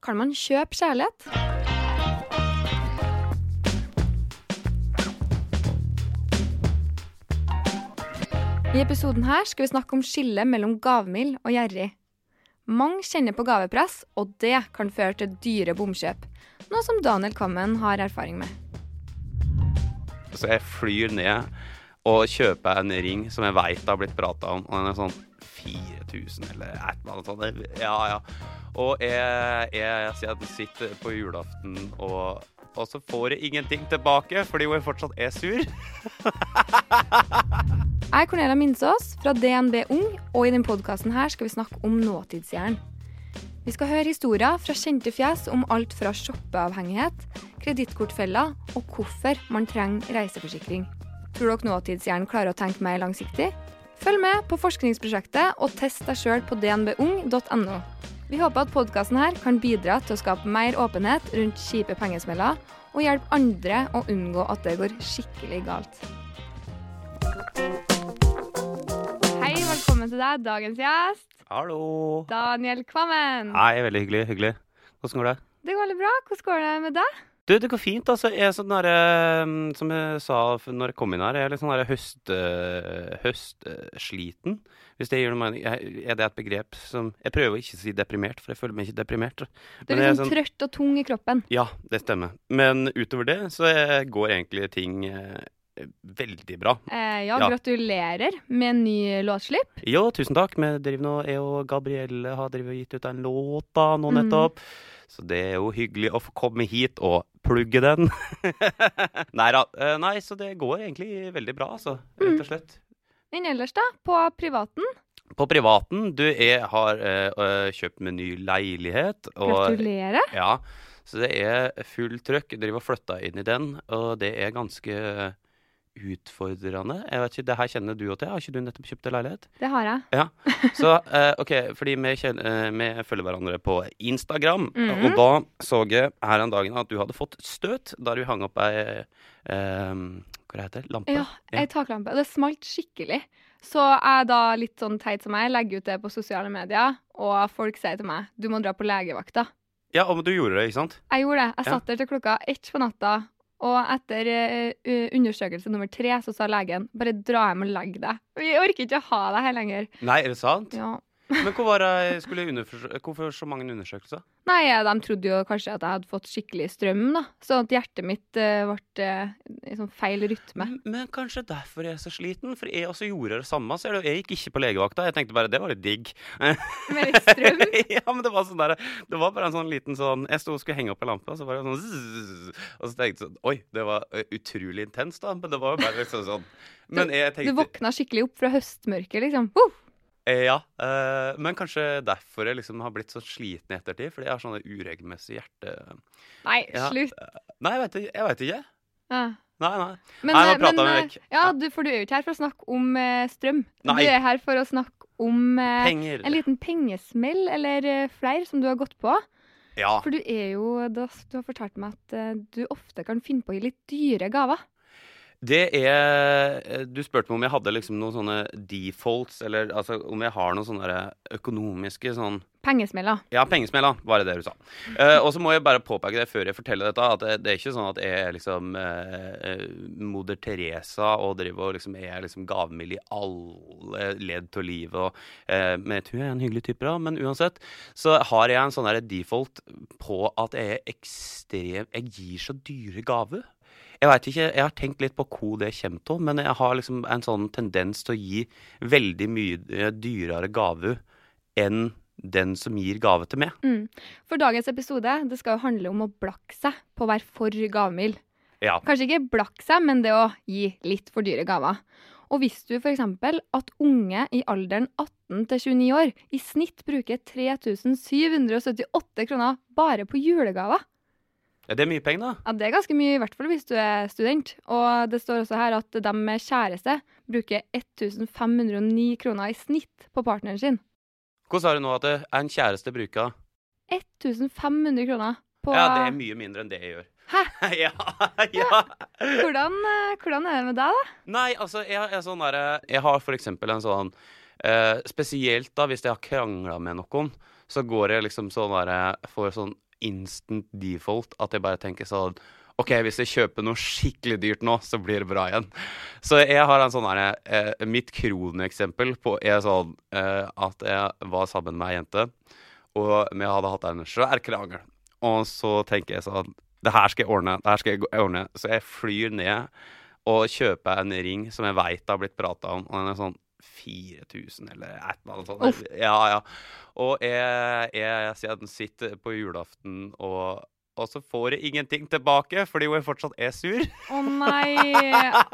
Kan man kjøpe kjærlighet? I episoden her skal vi snakke om skillet mellom gavmild og gjerrig. Mange kjenner på gavepress, og det kan føre til dyre bomkjøp. Noe som Daniel Kammen har erfaring med. Så jeg flyr ned og kjøper en ring som jeg veit har blitt prata om, og den er sånn 4000 eller et eller annet sånt. Ja, ja. Og jeg, jeg, jeg sitter på julaften, og, og så får jeg ingenting tilbake fordi hun fortsatt er sur. Jeg er Cornelia Minsås fra DNB Ung, og i denne podkasten skal vi snakke om nåtidsjern. Vi skal høre historier fra kjente fjes om alt fra shoppeavhengighet, kredittkortfeller og hvorfor man trenger reiseforsikring. Tror dere nåtidshjernen klarer å tenke mer langsiktig? Følg med på forskningsprosjektet og test deg sjøl på dnbung.no. Vi håper at podkasten her kan bidra til å skape mer åpenhet rundt kjipe pengesmeller, og hjelpe andre å unngå at det går skikkelig galt. Hei, velkommen til deg, dagens gjest, Hallo. Daniel Kvammen. Hei, veldig hyggelig. hyggelig. Hvordan går det? Det går veldig bra. Hvordan går det med deg? Du, det går fint. altså. Jeg er sånn der, eh, Som jeg sa når jeg kom inn her, jeg er litt sånn høstsliten. høst, eh, høstsliten. Hvis det gir noe mening. Er det et begrep som Jeg prøver å ikke si deprimert, for jeg føler meg ikke deprimert. Du er liksom trøtt og tung i kroppen. Ja, det stemmer. Men utover det så går egentlig ting eh, veldig bra. Eh, ja, Ja. gratulerer med en ny låtslipp. Jo, tusen takk. Vi driver nå, Jeg og Gabrielle har drivet og gitt ut en låt da, nå Mm. nettopp. Så det er jo hyggelig å få komme hit og plugge den. nei da. eh, Nei, så det går egentlig veldig bra, altså. Mm. Rett og slett. Men ellers, da? På privaten? På privaten, du, jeg har øh, kjøpt meg ny leilighet. Og, Gratulerer. ja, så det er full trøkk. Jeg driver og flytter inn i den, og det er ganske utfordrende. Jeg vet ikke, Det her kjenner du òg til. Har ikke du nettopp kjøpt deg leilighet? Det har jeg. Ja. Så eh, OK, fordi vi, kjenner, vi følger hverandre på Instagram. Mhm. Og da så jeg her en dagen at du hadde fått støt da du hang opp ei Hva heter det? Lampe? Ja, ei taklampe. Og det smalt skikkelig. Så jeg da, litt sånn teit som meg, legger ut det på sosiale medier, og folk sier til meg du må dra på legevakta. Ja, og du gjorde det, ikke sant? Jeg gjorde det. Jeg Ja. satt der til klokka ett på natta, og etter uh, undersøkelse nummer tre så sa legen bare dra hjem og legg deg. Vi orker ikke å ha deg her lenger. Nei, er det sant? Ja. Men hvor var det skulle Hvorfor så mange undersøkelser? Nei, eh, de trodde jo kanskje at jeg hadde fått skikkelig strøm, da. Sånn at hjertet mitt uh, ble eh, i sånn feil rytme. Men, men kanskje derfor jeg er så sliten? For jeg også gjorde det samme. Så jeg, jeg gikk ikke på legevakta. Jeg tenkte bare det var litt digg. Med litt strøm. ja, men det var sånn der, Det var bare en sånn liten sånn Jeg sto og skulle henge opp en lampe, og så var det sånn zzz, Og så tenkte jeg sånn Oi, det var utrolig intenst, da. Men det var jo bare liksom sånn Men jeg tenkte Du våkna skikkelig opp fra høstmørket, liksom. Uh! Eh, Ja. eh, men kanskje derfor jeg liksom har blitt så sliten i ettertid. Fordi jeg har sånne uregelmessige hjerte... Nei, Ja. slutt. Nei, jeg vet ikke. Jeg ikke. Ja. Nei, nei. Men, Nei, nå prata vi eh, vekk. Ja, du, for du er jo ikke her for å snakke om eh, strøm. Nei. Du er her for å snakke om eh, Penger. en liten pengesmell, eller eh, flere, som du har gått på. Ja. For du er jo Du har, fortalt meg at eh, du ofte kan finne på å gi litt dyre gaver. Det er Du spurte meg om jeg hadde liksom noen sånne defaults, eller altså om jeg har noen sånne økonomiske sånn Pengesmella. Ja, pengesmella, var det det du sa. Uh, og så må jeg bare påpeke det før jeg forteller dette, at det, det er ikke sånn at jeg er liksom eh, moder Teresa og driver og liksom er liksom gavmild i alle ledd av livet. Og, uh, men jeg tror jeg er en hyggelig type, da. Men uansett så har jeg en sånn default på at jeg er ekstrem Jeg gir så dyre gaver. Jeg veit ikke, jeg har tenkt litt på hvor det kommer av, men jeg har liksom en sånn tendens til å gi veldig mye eh, dyrere gave enn den som gir gave til meg. Mm. For dagens episode det skal jo handle om å blakke seg på å være for gavmild. Ja. Kanskje ikke blakke seg, men det å gi litt for dyre gaver. Og visste du f.eks. at unge i alderen 18 til 29 år i snitt bruker 3778 kroner bare på julegaver? Ja, Det er mye penger, da. Ja, Det er ganske mye, i hvert fall hvis du er student. Og det står også her at de med kjæreste bruker 1509 kroner i snitt på partneren sin. Hvordan sa du nå at en kjæreste bruker 1500 kroner på Ja, det er mye mindre enn det jeg gjør. Hæ? ja, ja. Hvordan, eh, hvordan er det med deg, da? Nei, altså, jeg, jeg, er sånn der, jeg har for eksempel en sånn eh, Spesielt da hvis jeg har krangla med noen, så går jeg liksom sånn derre Får sånn instant default at jeg bare tenker sånn OK, hvis jeg kjøper noe skikkelig dyrt nå, så blir det bra igjen. Så jeg har en sånn herre eh, Mitt kroneksempel på er sånn eh, at jeg var sammen med ei jente, og vi hadde hatt en svær krangel. Og så tenker jeg sånn Det her skal jeg ordne. det her skal jeg ordne. Så jeg flyr ned og kjøper en ring som jeg veit har blitt prata om. Og den er sånn 4000 eller et eller annet sånt. Uff. Ja, ja. Og jeg, jeg, jeg sier at den sitter på julaften, og, og så får jeg ingenting tilbake fordi hun fortsatt er sur. Å nei! Ja,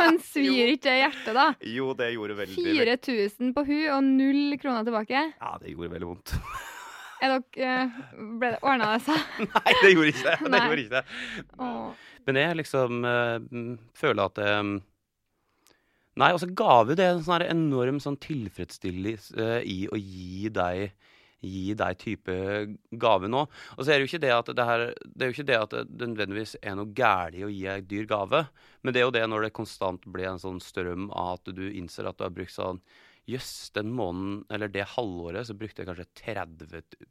men svir ikke det hjertet, da? Jo, det gjorde veldig veldig- 4000 på hun og null kroner tilbake. Ja, det gjorde veldig vondt. Er dere, eh, ble det ordna det seg? Nei, det gjorde ikke det. det, gjorde ikke det. Men jeg liksom mm, føler at eh, Nei, og så gave det en sånn enorm sånn tilfredsstillelse eh, i å gi deg Gi deg type gave nå. Og så er det jo ikke det at det her Det er jo ikke det at det nødvendigvis er noe galt å gi ei dyr gave, men det er jo det når det konstant blir en sånn strøm av at du innser at du har brukt sånn Jøss, den måneden, eller det halvåret, så brukte jeg kanskje 30 tu-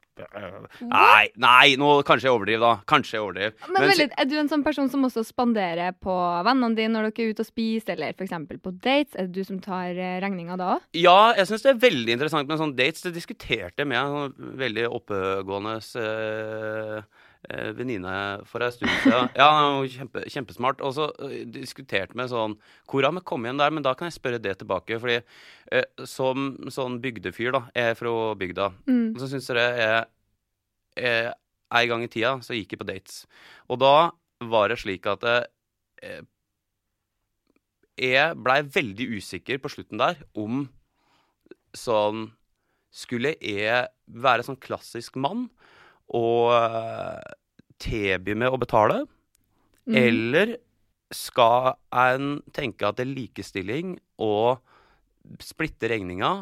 Nei, nei, nå kanskje jeg overdriver, da. Kanskje jeg overdriver. Men Men veldig, Er du en sånn person som også spanderer på vennene dine når dere er ute og spiser, eller f.eks. på dates? Er det du som tar eh, regninga da òg? Ja, jeg syns det er veldig interessant med sånne dates. Det diskuterte jeg med en sånn veldig oppegående eh, eh, venninne for en stund siden. Ja, kjempe, kjempesmart. Og så eh, diskuterte vi sånn Hvor har vi kommet igjen der? Men da kan jeg spørre det tilbake. Fordi eh, som sånn bygdefyr, da, jeg er fra bygda, Mm. så syns jeg det er eh, En gang i tida så gikk jeg på dates. Og da var det slik at eh, jeg blei veldig usikker på slutten der om sånn Skulle jeg være sånn klassisk mann og eh, tilby med å betale? Mm. Eller skal en tenke at det er likestilling og splitte regninga?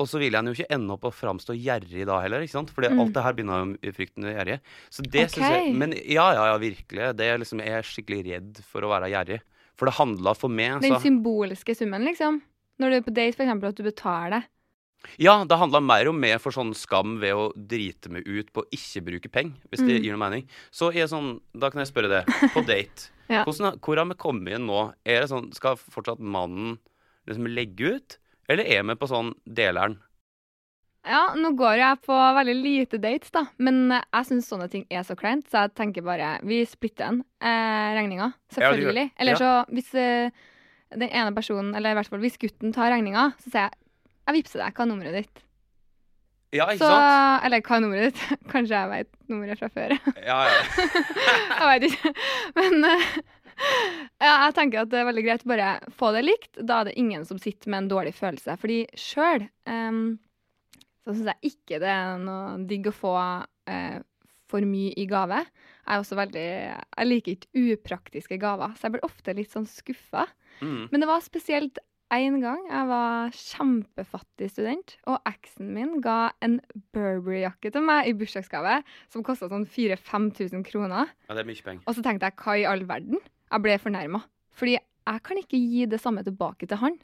Og så vil en jo ikke ende opp å framstå gjerrig da heller, ikke sant? Fordi Mm. alt det her begynner jo i frykten gjerrig. Så det okay. syns jeg Men ja, ja, ja, virkelig. Det er liksom, jeg er skikkelig redd for å være gjerrig. For det handla for meg Den så, symbolske summen, liksom. Når du er på date, f.eks. at du betaler. Ja, det handla mer om meg for sånn skam ved å drite meg ut på å ikke bruke penger, hvis det Mm. gir noe mening. Så er sånn, da kan jeg spørre det. På date, Ja. hvordan, hvor har vi kommet inn nå? Er det sånn, Skal fortsatt mannen liksom legge ut, eller er vi på sånn deleren? Ja, nå går jeg på veldig lite dates, da. Men jeg syns sånne ting er så kleint, så jeg tenker bare vi splitter den eh, regninga. Selvfølgelig. Eller så hvis eh, den ene personen, eller i hvert fall hvis gutten tar regninga, så sier jeg jeg vippser deg, hva er nummeret ditt? Ja, ikke Så, sant? eller hva er nummeret ditt? Kanskje jeg vet nummeret fra før. Ja, ja. jeg veit ikke. Men uh, ja, jeg tenker at det er veldig greit å bare få det likt. Da er det ingen som sitter med en dårlig følelse. Fordi sjøl så syns jeg ikke det er noe digg å få uh, for mye i gave. Jeg er også veldig Jeg liker ikke upraktiske gaver, så jeg blir ofte litt sånn skuffa. Mm. Men det var spesielt en gang jeg var kjempefattig student, og eksen min ga en Burberry-jakke til meg i bursdagsgave som kosta sånn 4000-5000 kroner. ja, det er mye penger. Og så tenkte jeg hva i all verden? Jeg ble fornærma. Fordi jeg kan ikke gi det samme tilbake til han.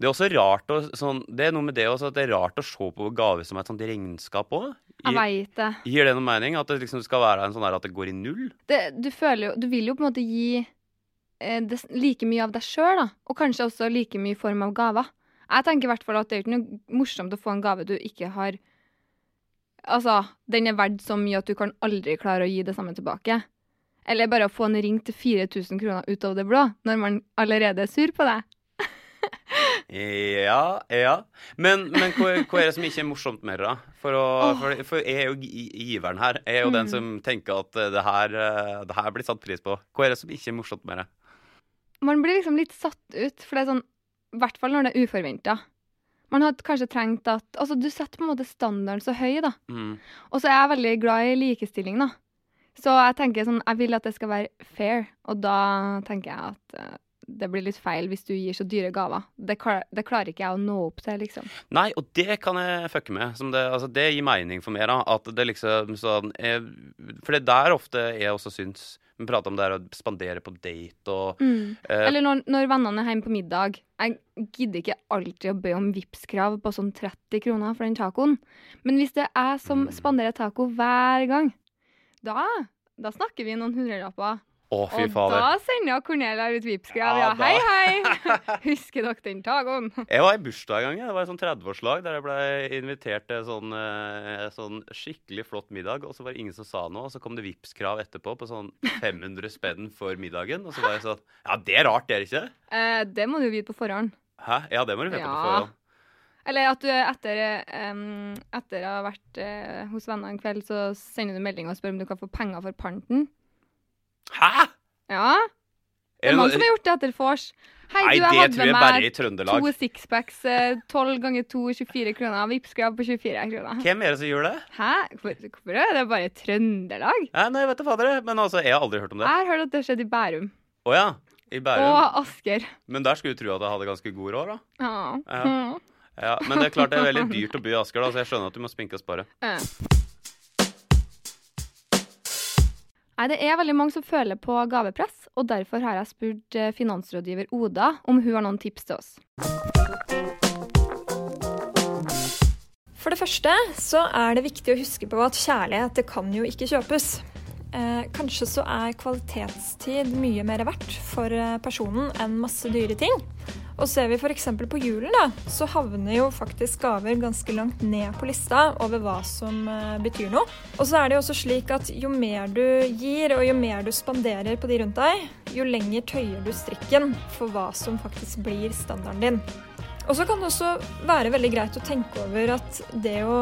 Det er også rart å, sånn, det er noe med det også, at det er rart å se på gave som et sånt regnskap òg. Jeg veit det. Gir det noe mening? At det liksom skal være en sånn her at det går i null? det. Du føler jo Du vil jo på en måte gi det, like mye av deg sjøl. Og kanskje også like mye i form av gaver. Jeg tenker i hvert fall at det er ikke noe morsomt å få en gave du ikke har Altså, den er verdt så mye at du kan aldri klare å gi det samme tilbake. Eller bare å få en ring til 4000 kroner ut av det blå, når man allerede er sur på deg. Ja, ja. Men, men hva, hva er det som ikke er morsomt med det, da? For, å, for, for jeg er jo giveren her. Jeg er jo den Mm. som tenker at eh, det her, eh, det her blir satt pris på. Hva er det som ikke er morsomt med det? Man blir liksom litt satt ut, for det er sånn I hvert fall når det er uforventa. Man hadde kanskje trengt at Altså, du setter på en måte standarden så høy, da. Mm. Og så er jeg veldig glad i likestilling, da. Så jeg tenker sånn Jeg vil at det skal være fair, og da tenker jeg at eh, det blir litt feil hvis du gir så dyre gaver. Det, klar, det klarer ikke jeg å nå opp til, liksom. Nei, og det kan jeg fucke med. Som det, altså, det gir mening for meg, da. At det liksom sånn er, For det er der ofte jeg også syns Vi prata om det her å spandere på date og Mm. eh, Eller når, når vennene er hjemme på middag. Jeg gidder ikke alltid å be om Vipps-krav på sånn 30 kroner for den tacoen. Men hvis det er jeg som Mm. spanderer taco hver gang, da, da snakker vi noen hundrelapper. Å, fy Og fader. da sender Cornelia ut Vipps-krav. Ja, Ja, hei, hei! Husker dere den tacoen? Jeg var i bursdag en gang. Det var et sånn 30-årslag der jeg ble invitert til sånn, eh, sånn skikkelig flott middag. Og så var det ingen som sa noe, og så kom det Vipps-krav etterpå på sånn 500 spenn for middagen. Og så var jeg sånn Ja, det er rart, det er ikke? Eh, det må du vite på forhånd. Hæ? Ja, det må du vite på forhånd. Eller at du etter, um, etter å ha vært uh, hos venner en kveld, så sender du melding og spør om du kan få penger for panten. Hæ? Ja, det Er er mange som har gjort det etter vors. Hei, Nei, du, jeg hadde med meg to sixpacks, eh, 12 ganger 2, 24 kroner. Vipps-krav på 24 kroner. Hvem er det som gjør det? Hæ? Hvorfor er det bare Trøndelag? Ja, nei, vet du fader. Men altså, jeg har aldri hørt om det. Jeg har hørt at det skjedde i Bærum. Å ja. I Bærum. Og Asker. Men der skulle du tro at jeg hadde ganske god råd, da. Ja. Ja. Ja, men det er klart det er veldig dyrt å bo i Asker, da, så jeg skjønner at du må spinke og spare. Eh. Nei, Det er veldig mange som føler på gavepress, og derfor har jeg spurt eh, finansrådgiver Oda om hun har noen tips til oss. For det første så er det viktig å huske på at kjærlighet det kan jo ikke kjøpes. Eh, kanskje så er kvalitetstid mye mer verdt for eh, personen enn masse dyre ting. Og ser vi f.eks. på julen, da, så havner jo faktisk gaver ganske langt ned på lista over hva som eh, betyr noe. Og så er det jo også slik at jo mer du gir, og jo mer du spanderer på de rundt deg, jo lenger tøyer du strikken for hva som faktisk blir standarden din. Og så kan det også være veldig greit å tenke over at det å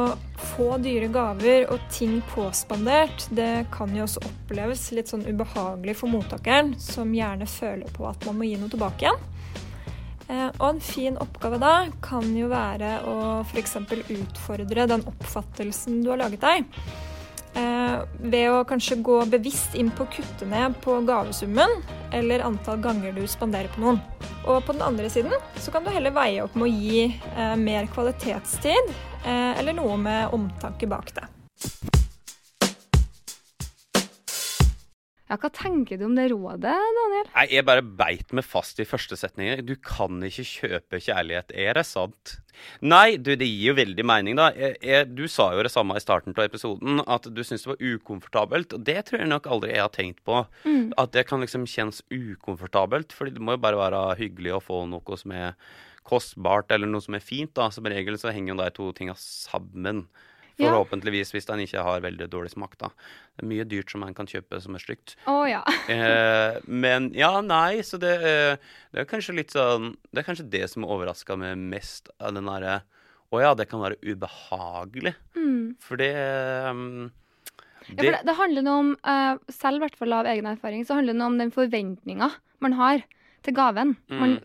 få dyre gaver og ting påspandert, det kan jo også oppleves litt sånn ubehagelig for mottakeren, som gjerne føler på at man må gi noe tilbake igjen. Eh, Og en fin oppgave da kan jo være å f.eks. utfordre den oppfattelsen du har laget deg. Eh, ved å kanskje gå bevisst inn på å kutte ned på gavesummen eller antall ganger du spanderer på noen. Og på den andre siden så kan du heller veie opp med å gi eh, mer kvalitetstid eh, eller noe med omtanke bak det. Ja, Hva tenker du om det rådet, Daniel? Nei, jeg bare beit meg fast i første setning. Du kan ikke kjøpe kjærlighet. Er det sant? Nei, du, det gir jo veldig mening, da. Jeg, jeg, du sa jo det samme i starten av episoden, at du syntes det var ukomfortabelt. Og det tror jeg nok aldri jeg har tenkt på. Mm. At det kan liksom kjennes ukomfortabelt. fordi det må jo bare være hyggelig å få noe som er kostbart, eller noe som er fint. da. Som regel så henger jo de to tinga sammen. Forhåpentligvis, hvis den ikke har veldig dårlig smak, da. Det er mye dyrt som man kan kjøpe som er stygt. Å ja. Eh, men ja, nei, så det, eh, det er kanskje litt sånn Det er kanskje det som overraska meg mest av den derre Å ja, det kan være ubehagelig. Mm. For det um, Ja, for det, det handler noe om, uh, selv i hvert fall av egen erfaring, så handler det noe om den forventninga man har til gaven. Mm. Man,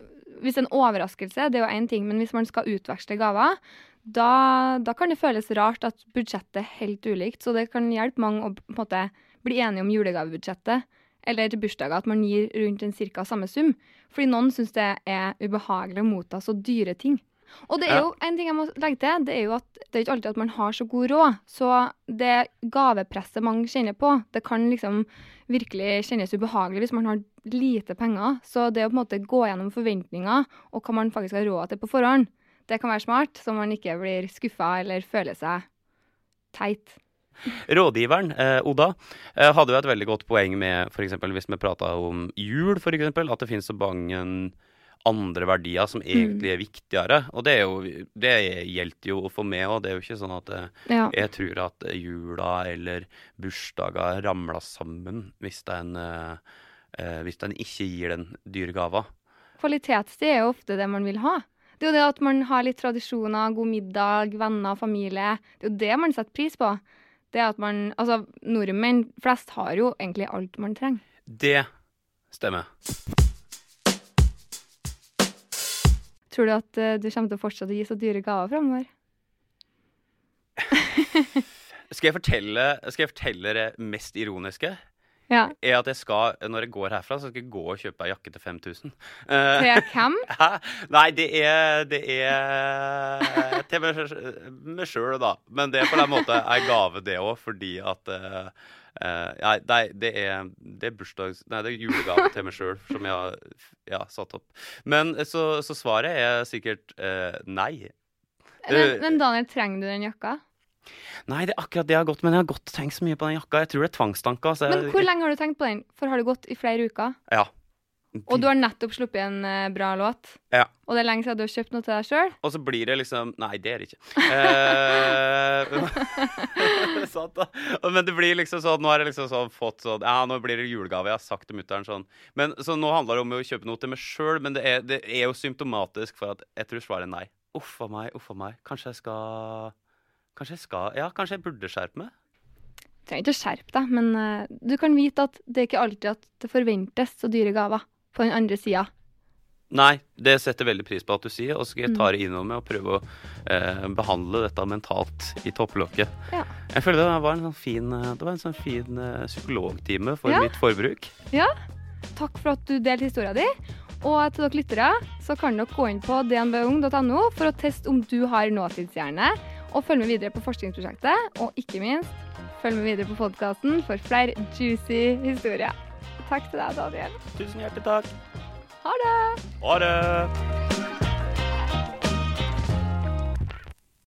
hvis en overraskelse, det er jo én ting, men hvis man skal utveksle gaver, da, da kan det føles rart at budsjettet er helt ulikt. Så det kan hjelpe mange å på en måte bli enige om julegavebudsjettet. Eller til bursdager at man gir rundt en cirka samme sum. Fordi noen syns det er ubehagelig å motta så dyre ting. Og det er jo en ting jeg må legge til, det er jo at det er ikke alltid at man har så god råd. Så det gavepresset mange kjenner på, det kan liksom virkelig kjennes ubehagelig hvis man har lite penger. Så det å på en måte gå gjennom forventninger og hva man faktisk har råd til på forhånd, det kan være smart, så man ikke blir skuffa eller føler seg teit. Rådgiveren, eh, Oda, eh, hadde jo et veldig godt poeng med f.eks. hvis vi prata om jul, eksempel, at det finnes så mange andre verdier som egentlig er viktigere. Og det, er jo, det gjelder jo for meg òg. Det er jo ikke sånn at eh, Ja. jeg tror at jula eller bursdager ramler sammen hvis den, eh, eh, hvis den ikke gir den dyre gava. Kvalitetstid er jo ofte det man vil ha. Det er jo det at man har litt tradisjoner, god middag, venner, familie. Det er jo det man setter pris på. Det at man, altså Nordmenn flest har jo egentlig alt man trenger. Det stemmer. Tror du at eh, du kommer til å fortsette å gi så dyre gaver framover? Skal jeg fortelle, skal jeg fortelle det mest ironiske? Ja. er at jeg skal, når jeg går herfra, så skal jeg gå og kjøpe ei jakke til 5000. Uh, Til hvem? Hæ? Nei, det er Det er til meg, sjøl, da. Men det er på den måten ei gave, det òg, fordi at uh, uh, nei, det er, det er bursdags... Nei, det er julegave til meg sjøl som jeg har ja, satt opp. Men eh, så, så svaret er sikkert nei. Men, men Daniel, trenger du den jakka? Nei, det er akkurat det jeg har gått, men jeg har godt tenkt så mye på den jakka. Jeg tror det er tvangstanker. Så jeg, Men hvor lenge har du tenkt på den? For har det gått i flere uker? Ja. Og du har nettopp sluppet en eh, bra låt? Ja. Og det er lenge siden du har kjøpt noe til deg sjøl? Og så blir det liksom Nei, det er det ikke. Eh, sant da. Men det blir liksom sånn Nå har jeg liksom sånn fått sånn Ja, nå blir det julegave. Jeg har sagt til mutter'n sånn. Men Så nå handler det om å kjøpe noe til meg sjøl, men det er, det er jo symptomatisk for at jeg tror svaret er nei. Uff a meg, uff a meg. Kanskje jeg skal Kanskje jeg skal Ja, kanskje jeg burde skjerpe meg? Du trenger ikke å skjerpe deg, men uh, du kan vite at det er ikke alltid at det forventes så dyre gaver på den andre sida. Nei, det setter veldig pris på at du sier, og så skal jeg Mm. ta det innover meg og prøve å eh, behandle dette mentalt i topplokket. Ja. Jeg føler det var en sånn fin, eh, det var en sånn fin eh, psykologtime for Ja. mitt forbruk. Takk for at du delte historia di. Og til dere lyttere så kan dere gå inn på dnbung.no for å teste om du har nåtidshjerne, og følg med videre på forskningsprosjektet. Og ikke minst, følg med videre på podkasten for flere juicy historier. Takk til deg, Daniel. Tusen hjertelig takk. Ha det! Ha det!